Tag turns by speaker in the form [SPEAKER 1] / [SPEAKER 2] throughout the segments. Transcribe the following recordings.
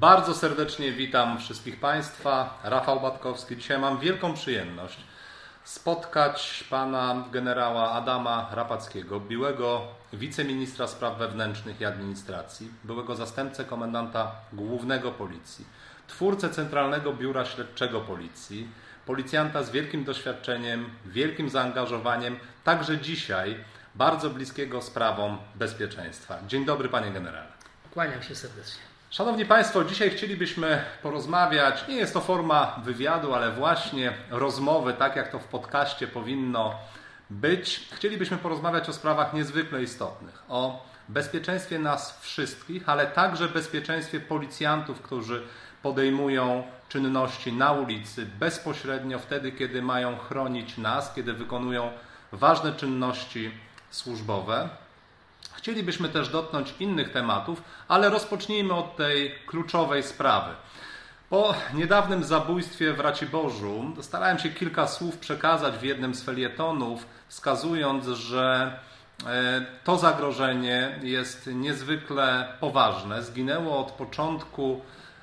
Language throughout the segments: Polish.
[SPEAKER 1] Bardzo serdecznie witam wszystkich Państwa. Rafał Batkowski. Dzisiaj mam wielką przyjemność spotkać pana generała Adama Rapackiego, byłego wiceministra spraw wewnętrznych i administracji, byłego zastępcę komendanta głównego policji, twórcę Centralnego Biura Śledczego Policji, policjanta z wielkim doświadczeniem, wielkim zaangażowaniem, także dzisiaj bardzo bliskiego sprawom bezpieczeństwa. Dzień dobry, panie generale.
[SPEAKER 2] Kłaniam się serdecznie.
[SPEAKER 1] Szanowni Państwo, dzisiaj chcielibyśmy porozmawiać. Nie jest to forma wywiadu, ale właśnie rozmowy, tak jak to w podcaście powinno być. Chcielibyśmy porozmawiać o sprawach niezwykle istotnych, o bezpieczeństwie nas wszystkich, ale także bezpieczeństwie policjantów, którzy podejmują czynności na ulicy bezpośrednio wtedy, kiedy mają chronić nas, kiedy wykonują ważne czynności służbowe. Chcielibyśmy też dotknąć innych tematów, ale rozpocznijmy od tej kluczowej sprawy. Po niedawnym zabójstwie w Raciborzu starałem się kilka słów przekazać w jednym z felietonów, wskazując, że e, to zagrożenie jest niezwykle poważne. Zginęło od początku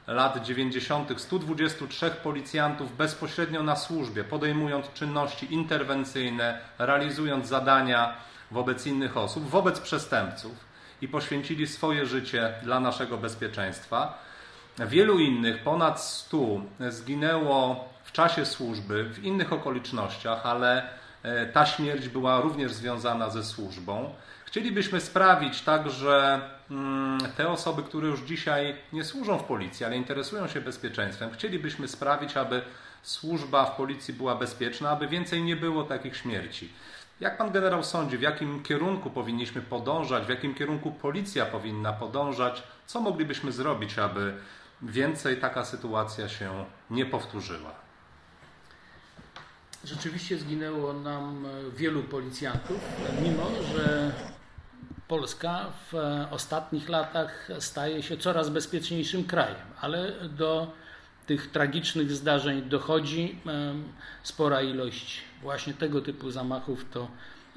[SPEAKER 1] lat 90. 123 policjantów bezpośrednio na służbie, podejmując czynności interwencyjne, realizując zadania wobec innych osób, wobec przestępców i poświęcili swoje życie dla naszego bezpieczeństwa. Wielu innych, ponad 100, zginęło w czasie służby, w innych okolicznościach, ale e, ta śmierć była również związana ze służbą. Chcielibyśmy sprawić tak, że mm, te osoby, które już dzisiaj nie służą w policji, ale interesują się bezpieczeństwem, chcielibyśmy sprawić, aby służba w policji była bezpieczna, aby więcej nie było takich śmierci. Jak pan generał sądzi, w jakim kierunku powinniśmy podążać, w jakim kierunku policja powinna podążać? Co moglibyśmy zrobić, aby więcej taka sytuacja się nie powtórzyła?
[SPEAKER 2] Rzeczywiście zginęło nam wielu policjantów, mimo że Polska w ostatnich latach staje się coraz bezpieczniejszym krajem, ale do tych tragicznych zdarzeń dochodzi spora ilość właśnie tego typu zamachów to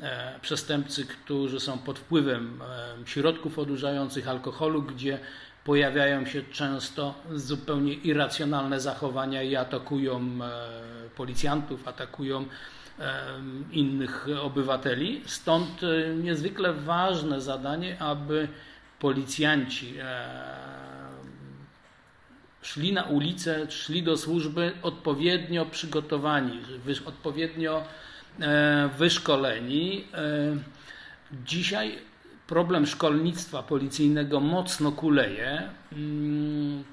[SPEAKER 2] e, przestępcy, którzy są pod wpływem środków odurzających, alkoholu, gdzie pojawiają się często zupełnie irracjonalne zachowania i atakują e, policjantów, atakują innych obywateli. Stąd e, niezwykle ważne zadanie, aby policjanci szli na ulicę, szli do służby odpowiednio przygotowani, odpowiednio e, wyszkoleni. E, dzisiaj problem szkolnictwa policyjnego mocno kuleje. Mm,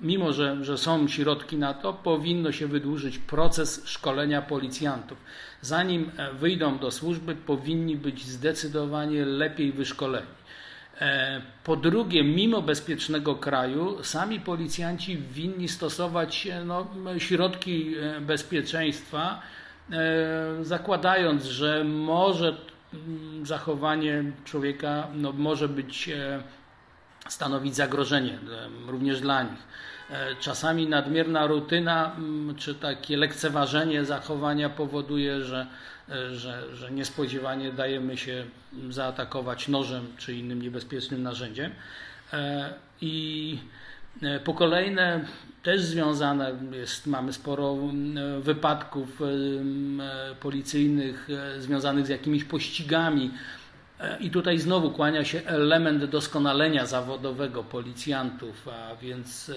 [SPEAKER 2] mimo, że, że są środki na to, powinno się wydłużyć proces szkolenia policjantów. Zanim e, wyjdą do służby, powinni być zdecydowanie lepiej wyszkoleni. E, po drugie, mimo bezpiecznego kraju, sami policjanci winni stosować e, no, środki e, bezpieczeństwa, zakładając, że może zachowanie człowieka no, może być stanowić zagrożenie również dla nich. Czasami nadmierna rutyna czy takie lekceważenie zachowania powoduje, że że, że niespodziewanie dajemy się zaatakować nożem czy innym niebezpiecznym narzędziem. E, I e, po kolejne też związane jest, mamy sporo wypadków policyjnych związanych z jakimiś pościgami, i tutaj znowu kłania się element doskonalenia zawodowego policjantów, a więc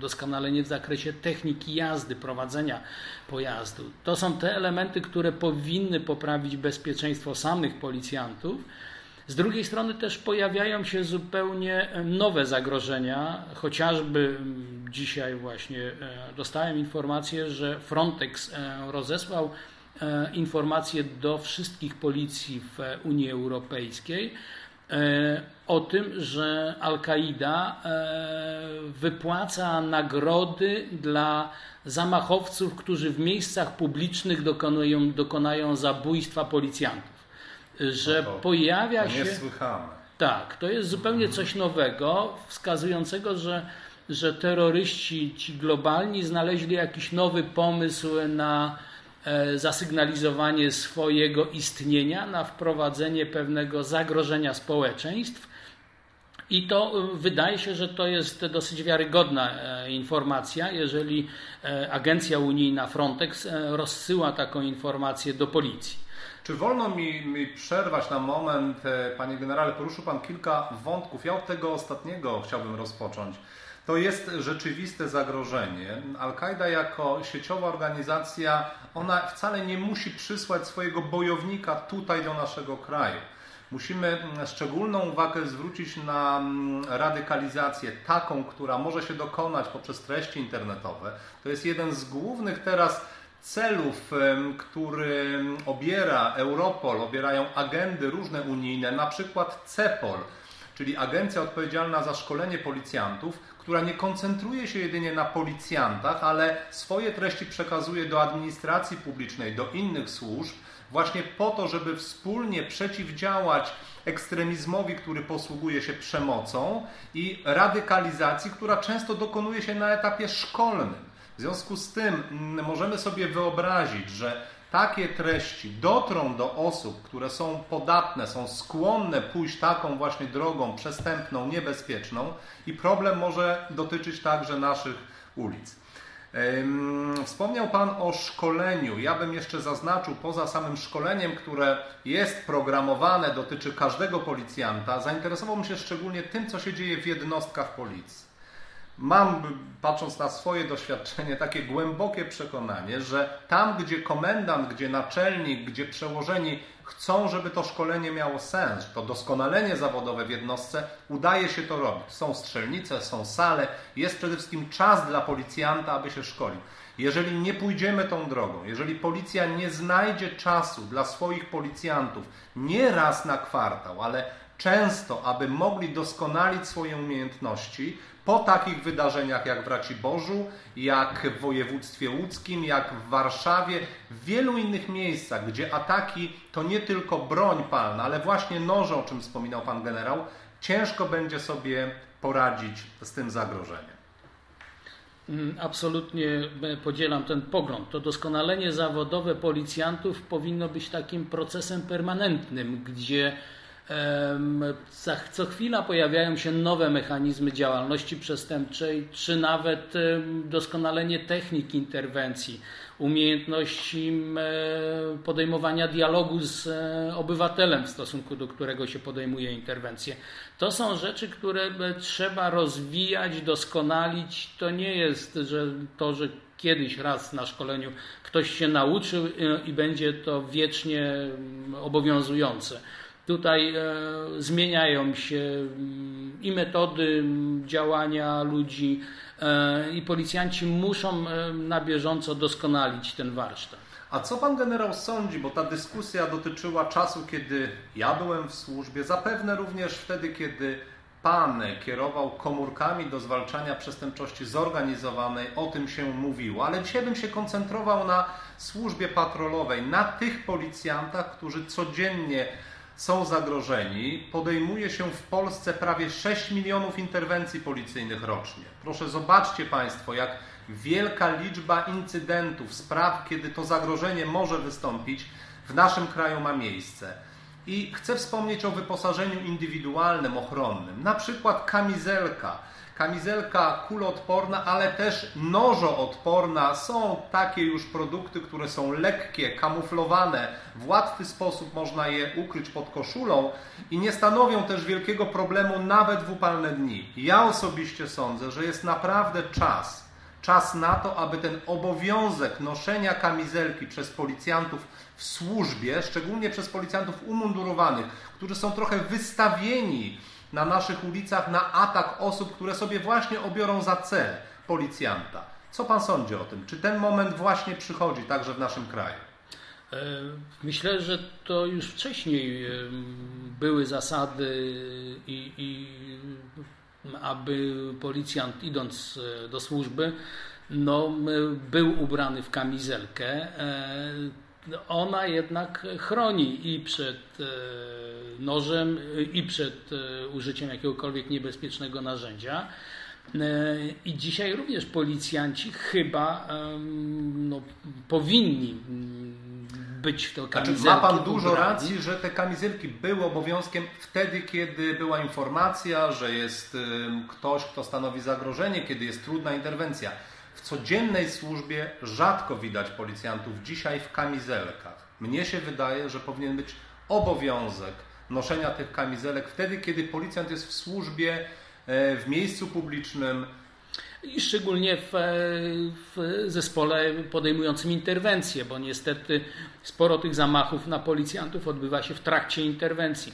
[SPEAKER 2] doskonalenie w zakresie techniki jazdy, prowadzenia pojazdu. To są te elementy, które powinny poprawić bezpieczeństwo samych policjantów. Z drugiej strony też pojawiają się zupełnie nowe zagrożenia, chociażby dzisiaj właśnie e, dostałem informację, że Frontex e, rozesłał E, informacje do wszystkich policji w Unii Europejskiej e, o tym, że Al-Kaida e, wypłaca nagrody dla zamachowców, którzy w miejscach publicznych dokonują, dokonają zabójstwa policjantów. Że
[SPEAKER 1] no to,
[SPEAKER 2] pojawia
[SPEAKER 1] to
[SPEAKER 2] się.
[SPEAKER 1] Niesłychane.
[SPEAKER 2] Tak, to jest zupełnie coś nowego, wskazującego, że, że terroryści ci globalni znaleźli jakiś nowy pomysł na E, zasygnalizowanie swojego istnienia na wprowadzenie pewnego zagrożenia społeczeństw I to wydaje się, że to jest dosyć wiarygodna informacja, jeżeli agencja unijna Frontex rozsyła taką informację do policji.
[SPEAKER 1] Czy wolno mi, mi, przerwać na moment, panie generale? Poruszył pan kilka wątków. Ja od tego ostatniego chciałbym rozpocząć. To jest rzeczywiste zagrożenie. Al-Kaida jako sieciowa organizacja, ona wcale nie musi przysłać swojego bojownika tutaj do naszego kraju. Musimy szczególną uwagę zwrócić na mm, radykalizację, taką, która może się dokonać poprzez treści internetowe. To jest jeden z głównych teraz celów, który obiera Europol, obierają agendy różne unijne, na przykład CEPOL, czyli agencja odpowiedzialna za szkolenie policjantów, która nie koncentruje się jedynie na policjantach, ale swoje treści przekazuje do administracji publicznej, do innych służb, właśnie po to, żeby wspólnie przeciwdziałać ekstremizmowi, który posługuje się przemocą i radykalizacji, która często dokonuje się na etapie szkolnym. W związku z tym mm, możemy sobie wyobrazić, że takie treści dotrą do osób, które są podatne, są skłonne pójść taką właśnie drogą przestępną, niebezpieczną i problem może dotyczyć także naszych ulic. Wspomniał Pan o szkoleniu. Ja bym jeszcze zaznaczył, poza samym szkoleniem, które jest programowane, dotyczy każdego policjanta, zainteresowałbym się szczególnie tym, co się dzieje w jednostkach policji. Mam, patrząc na swoje doświadczenie, takie głębokie przekonanie, że tam, gdzie komendant, gdzie naczelnik, gdzie przełożeni chcą, żeby to szkolenie miało sens, to doskonalenie zawodowe w jednostce, udaje się to robić. Są strzelnice, są sale, jest przede wszystkim czas dla policjanta, aby się szkolił. Jeżeli nie pójdziemy tą drogą, jeżeli policja nie znajdzie czasu dla swoich policjantów, nie raz na kwartał, ale często, aby mogli doskonalić swoje umiejętności, po takich wydarzeniach jak w Raciborzu, jak w województwie łódzkim, jak w Warszawie, w wielu innych miejscach, gdzie ataki to nie tylko broń palna, ale właśnie noże, o czym wspominał pan generał, ciężko będzie sobie poradzić z tym zagrożeniem.
[SPEAKER 2] Mm, absolutnie podzielam ten pogląd. To doskonalenie zawodowe policjantów powinno być takim procesem permanentnym, gdzie co chwila pojawiają się nowe mechanizmy działalności przestępczej, czy nawet doskonalenie technik interwencji, umiejętności podejmowania dialogu z e, obywatelem, w stosunku do którego się podejmuje interwencję. To są rzeczy, które trzeba rozwijać, doskonalić. To nie jest że to, że kiedyś raz na szkoleniu ktoś się nauczył e, i będzie to wiecznie obowiązujące. Tutaj e, zmieniają się mm, i metody mm, działania ludzi, e, i policjanci muszą e, na bieżąco doskonalić ten warsztat.
[SPEAKER 1] A co pan generał sądzi, bo ta dyskusja dotyczyła czasu, kiedy ja byłem w służbie, zapewne również wtedy, kiedy pan kierował komórkami do zwalczania przestępczości zorganizowanej, o tym się mówiło, ale dzisiaj bym się koncentrował na służbie patrolowej, na tych policjantach, którzy codziennie są zagrożeni, podejmuje się w Polsce prawie 6 milionów interwencji policyjnych rocznie. Proszę zobaczcie Państwo, jak wielka liczba incydentów, spraw, kiedy to zagrożenie może wystąpić, w naszym kraju ma miejsce. I chcę wspomnieć o wyposażeniu indywidualnym, ochronnym, na przykład kamizelka kamizelka kuloodporna, ale też nożoodporna. Są takie już produkty, które są lekkie, kamuflowane, w łatwy sposób można je ukryć pod koszulą i nie stanowią też wielkiego problemu nawet w upalne dni. Ja osobiście sądzę, że jest naprawdę czas, czas na to, aby ten obowiązek noszenia kamizelki przez policjantów w służbie, szczególnie przez policjantów umundurowanych, którzy są trochę wystawieni na naszych ulicach na atak osób, które sobie właśnie obiorą za cel policjanta. Co pan sądzi o tym? Czy ten moment właśnie przychodzi także w naszym kraju?
[SPEAKER 2] E, myślę, że to już wcześniej były zasady i, i aby policjant idąc e, do służby no, był ubrany w kamizelkę. E, ona jednak chroni i przed e, nożem, i przed e, użyciem jakiegokolwiek niebezpiecznego narzędzia. E, I dzisiaj również policjanci chyba no, powinni być w to
[SPEAKER 1] znaczy,
[SPEAKER 2] kamizelki
[SPEAKER 1] Ma Pan dużo
[SPEAKER 2] ubrani.
[SPEAKER 1] racji, że te kamizelki były obowiązkiem wtedy, kiedy była informacja, że jest ktoś, kto stanowi zagrożenie, kiedy jest trudna interwencja. W codziennej służbie rzadko widać policjantów dzisiaj w kamizelkach. Mnie się wydaje, że powinien być obowiązek noszenia tych kamizelek wtedy, kiedy policjant jest w służbie, e, w miejscu publicznym.
[SPEAKER 2] I szczególnie w, w zespole podejmującym interwencję, bo niestety sporo tych zamachów na policjantów odbywa się w trakcie interwencji.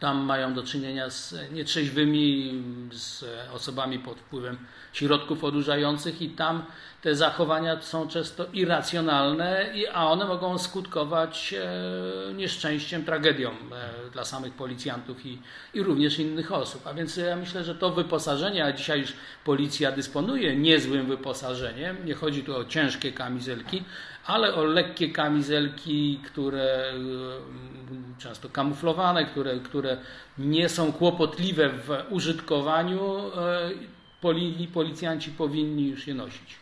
[SPEAKER 2] Tam mają do czynienia z nietrzeźwymi, z osobami pod wpływem środków odurzających i tam te zachowania są często irracjonalne, a one mogą skutkować e, nieszczęściem, tragedią e, dla samych policjantów i, i również innych osób. A więc ja myślę, że to wyposażenie, a dzisiaj już policja dysponuje niezłym wyposażeniem, nie chodzi tu o ciężkie kamizelki, ale o lekkie kamizelki, które e, często kamuflowane, które, które nie są kłopotliwe w użytkowaniu, poli, policjanci powinni już je nosić.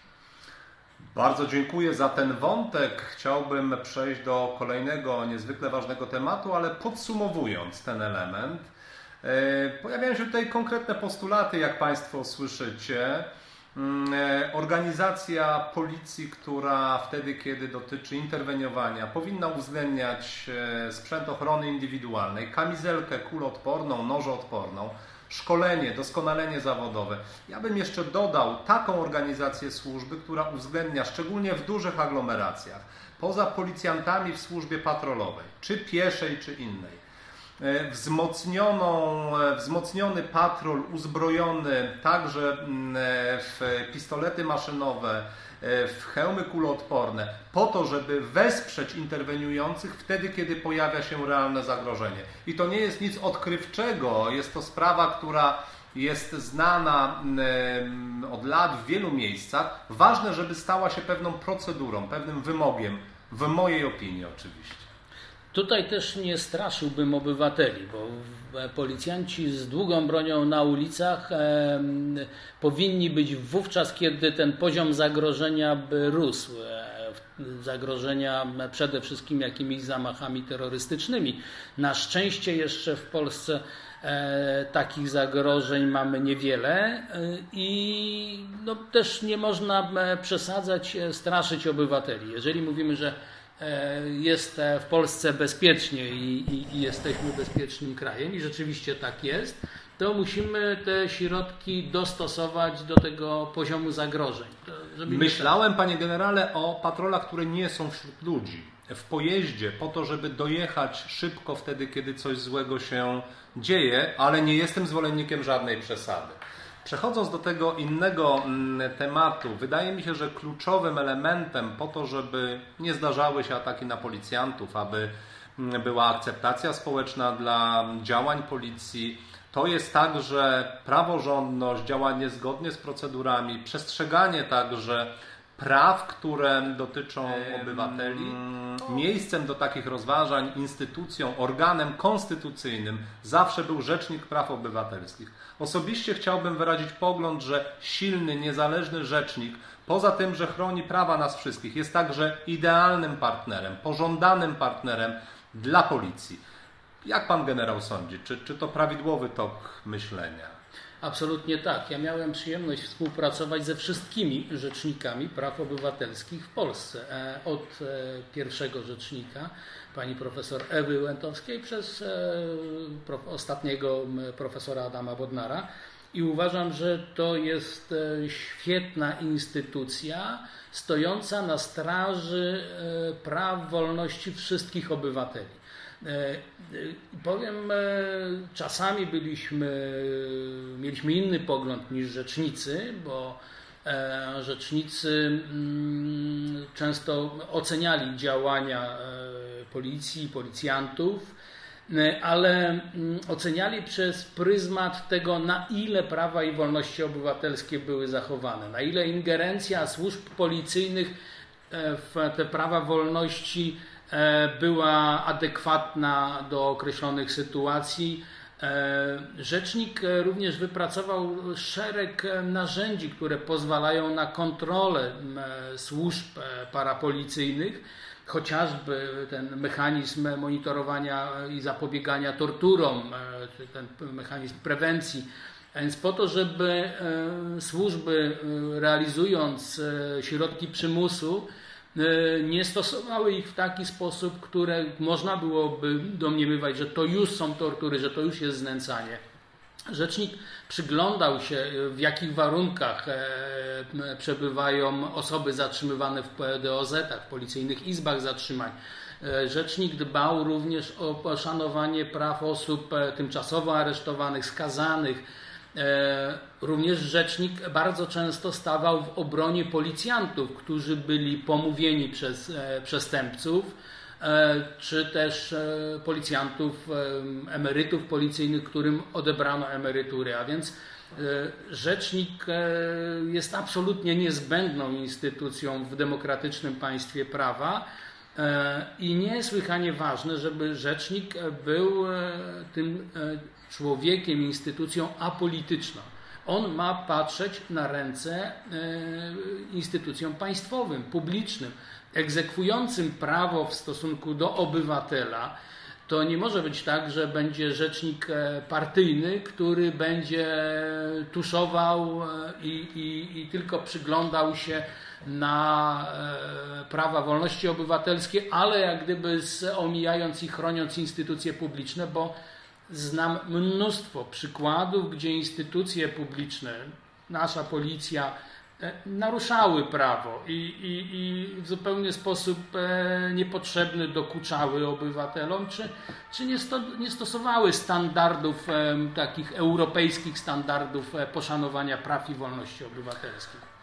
[SPEAKER 1] Bardzo dziękuję za ten wątek. Chciałbym przejść do kolejnego niezwykle ważnego tematu, ale podsumowując ten element, e, pojawiają się tutaj konkretne postulaty, jak Państwo słyszycie. Mm, e, Organizacja policji, która wtedy, kiedy dotyczy interweniowania, powinna uwzględniać e, sprzęt ochrony indywidualnej, kamizelkę kuloodporną, nożoodporną, szkolenie, doskonalenie zawodowe. Ja bym jeszcze dodał taką organizację służby, która uwzględnia, szczególnie w dużych aglomeracjach, poza policjantami w służbie patrolowej, czy pieszej, czy innej, wzmocnioną, e, wzmocniony patrol uzbrojony także mm, e, w pistolety maszynowe, e, w hełmy kuloodporne, po to, żeby wesprzeć interweniujących wtedy, kiedy pojawia się realne zagrożenie. I to nie jest nic odkrywczego, jest to sprawa, która jest znana mm, od lat w wielu miejscach. Ważne, żeby stała się pewną procedurą, pewnym wymogiem, w mojej opinii oczywiście.
[SPEAKER 2] Tutaj też nie straszyłbym obywateli, bo w- policjanci z długą bronią na ulicach em, powinni być wówczas, kiedy ten poziom zagrożenia by rósł. E, Zagrożenia przede wszystkim jakimiś zamachami terrorystycznymi. Na szczęście jeszcze w Polsce e, takich zagrożeń mamy niewiele e, i no, też nie można e, przesadzać, e, straszyć obywateli. Jeżeli mówimy, że e, jest e, w Polsce bezpiecznie i, i, i jesteśmy bezpiecznym krajem i rzeczywiście tak jest, to musimy te środki dostosować do tego poziomu zagrożeń.
[SPEAKER 1] Myślałem, panie generale, o patrolach, które nie są wśród ludzi. W pojeździe, po to, żeby dojechać szybko wtedy, kiedy coś złego się dzieje, ale nie jestem zwolennikiem żadnej przesady. Przechodząc do tego innego mm, tematu, wydaje mi się, że kluczowym elementem po to, żeby nie zdarzały się ataki na policjantów, aby mm, była akceptacja społeczna dla działań policji, to jest także praworządność, działanie zgodnie z procedurami, przestrzeganie także praw, które dotyczą obywateli. Miejscem do takich rozważań, instytucją, organem konstytucyjnym zawsze był Rzecznik Praw Obywatelskich. Osobiście chciałbym wyrazić pogląd, że silny, niezależny rzecznik, poza tym, że chroni prawa nas wszystkich, jest także idealnym partnerem, pożądanym partnerem dla policji. Jak pan generał sądzi, czy, czy to prawidłowy tok myślenia?
[SPEAKER 2] Absolutnie tak. Ja miałem przyjemność współpracować ze wszystkimi rzecznikami praw obywatelskich w Polsce. E, Od e, pierwszego rzecznika, pani profesor Ewy Łętowskiej, przez e, ostatniego profesora Adama Bodnara. I uważam, że to jest świetna instytucja stojąca na straży praw, wolności wszystkich obywateli. E, e, Powiem, e, czasami byliśmy, mieliśmy inny pogląd niż rzecznicy, bo rzecznicy mm, często oceniali działania policji, policjantów, ale mm, oceniali przez pryzmat tego, na ile prawa i wolności obywatelskie były zachowane, na ile ingerencja służb policyjnych w te prawa wolności była adekwatna do określonych sytuacji. E, Rzecznik e, również wypracował szereg e, narzędzi, które pozwalają na kontrolę e, służb e, parapolicyjnych, chociażby ten mechanizm monitorowania i zapobiegania torturom, ten mechanizm prewencji. Więc po to, żeby służby realizując środki przymusu, nie stosowały ich w taki sposób, które można byłoby domniemywać, że to już są tortury, że to już jest znęcanie. Rzecznik przyglądał się, w jakich warunkach e, przebywają osoby zatrzymywane w PDOZ-ach, w policyjnych izbach zatrzymań. E, rzecznik dbał również o poszanowanie praw osób e, tymczasowo aresztowanych, skazanych. Również rzecznik bardzo często stawał w obronie policjantów, którzy byli pomówieni przez przestępców E, czy też e, policjantów, e, emerytów policyjnych, którym odebrano emerytury. A więc rzecznik jest absolutnie niezbędną instytucją w demokratycznym państwie prawa. I niesłychanie ważne, żeby rzecznik był tym człowiekiem, instytucją apolityczną. On ma patrzeć na ręce instytucjom państwowym, publicznym egzekwującym prawo w stosunku do obywatela, to nie może być tak, że będzie rzecznik e, partyjny, który będzie tuszował e, i, i, i tylko przyglądał się na e, prawa wolności obywatelskie, ale jak gdyby omijając i chroniąc instytucje publiczne, bo znam mnóstwo przykładów, gdzie instytucje publiczne, nasza policja, naruszały prawo i, i, i w zupełnie sposób e, niepotrzebny dokuczały obywatelom, czy, czy nie, sto, nie stosowały standardów, e, takich europejskich standardów poszanowania praw i wolności obywatelskich.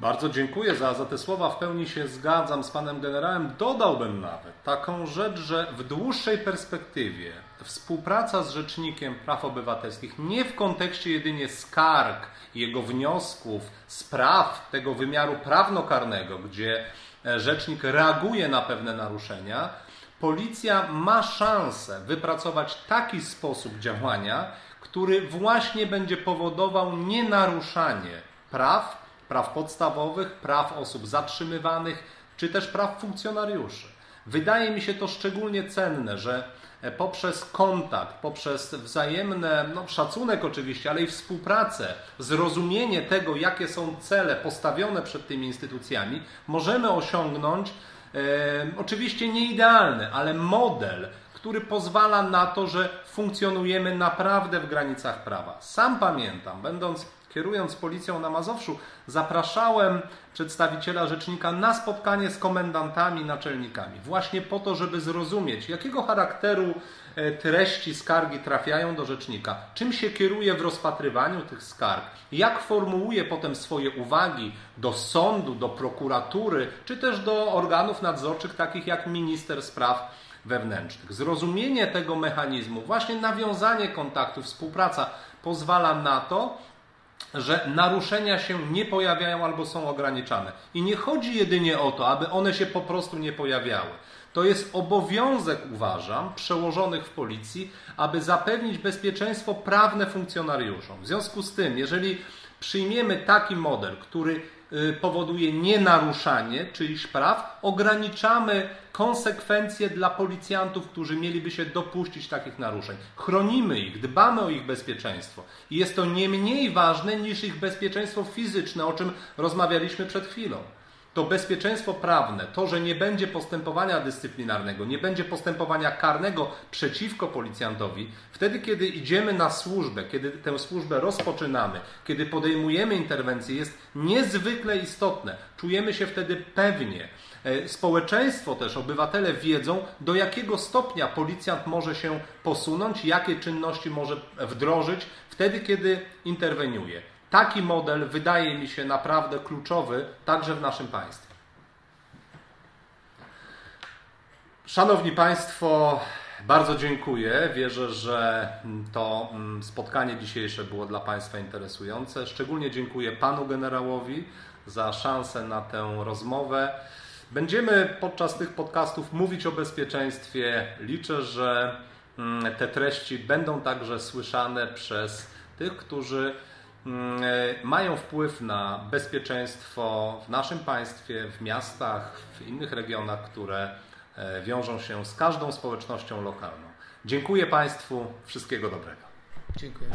[SPEAKER 1] Bardzo dziękuję za, za te słowa. W pełni się zgadzam z panem generałem. Dodałbym nawet taką rzecz, że w dłuższej perspektywie współpraca z Rzecznikiem Praw Obywatelskich nie w kontekście jedynie skarg, jego wniosków, spraw tego wymiaru prawnokarnego, gdzie e, rzecznik reaguje na pewne naruszenia, policja ma szansę wypracować taki sposób działania, który właśnie będzie powodował nienaruszanie praw, praw podstawowych, praw osób zatrzymywanych, czy też praw funkcjonariuszy. Wydaje mi się to szczególnie cenne, że E, poprzez kontakt, poprzez wzajemny no, szacunek oczywiście, ale i współpracę, zrozumienie tego, jakie są cele postawione przed tymi instytucjami, możemy osiągnąć e, oczywiście nie idealny, ale model, który pozwala na to, że funkcjonujemy naprawdę w granicach prawa. Sam pamiętam, będąc kierując policją na Mazowszu, zapraszałem przedstawiciela rzecznika na spotkanie z komendantami, naczelnikami, właśnie po to, żeby zrozumieć, jakiego charakteru e, treści skargi trafiają do rzecznika, czym się kieruje w rozpatrywaniu tych skarg, jak formułuje potem swoje uwagi do sądu, do prokuratury, czy też do organów nadzorczych, takich jak minister spraw wewnętrznych. Zrozumienie tego mechanizmu, właśnie nawiązanie kontaktu, współpraca pozwala na to, że naruszenia się nie pojawiają albo są ograniczane. I nie chodzi jedynie o to, aby one się po prostu nie pojawiały. To jest obowiązek, uważam, przełożonych w policji, aby zapewnić bezpieczeństwo prawne funkcjonariuszom. W związku z tym, jeżeli przyjmiemy taki model, który powoduje nienaruszanie czyichś praw, ograniczamy konsekwencje dla policjantów, którzy mieliby się dopuścić takich naruszeń. Chronimy ich, dbamy o ich bezpieczeństwo. I jest to nie mniej ważne niż ich bezpieczeństwo fizyczne, o czym rozmawialiśmy przed chwilą to bezpieczeństwo prawne, to, że nie będzie postępowania dyscyplinarnego, nie będzie postępowania karnego przeciwko policjantowi, wtedy, kiedy idziemy na służbę, kiedy tę służbę rozpoczynamy, kiedy podejmujemy interwencję, jest niezwykle istotne. Czujemy się wtedy pewnie. E, społeczeństwo też, obywatele wiedzą, do jakiego stopnia policjant może się posunąć, jakie czynności może wdrożyć wtedy, kiedy interweniuje. Taki model wydaje mi się naprawdę kluczowy także w naszym państwie. Szanowni Państwo, bardzo dziękuję. Wierzę, że to mm, spotkanie dzisiejsze było dla Państwa interesujące. Szczególnie dziękuję Panu generałowi za szansę na tę rozmowę. Będziemy podczas tych podcastów mówić o bezpieczeństwie. Liczę, że mm, te treści będą także słyszane przez tych, którzy mają wpływ na bezpieczeństwo w naszym państwie, w miastach, w innych regionach, które wiążą się z każdą społecznością lokalną. Dziękuję Państwu, wszystkiego dobrego.
[SPEAKER 2] Dziękuję.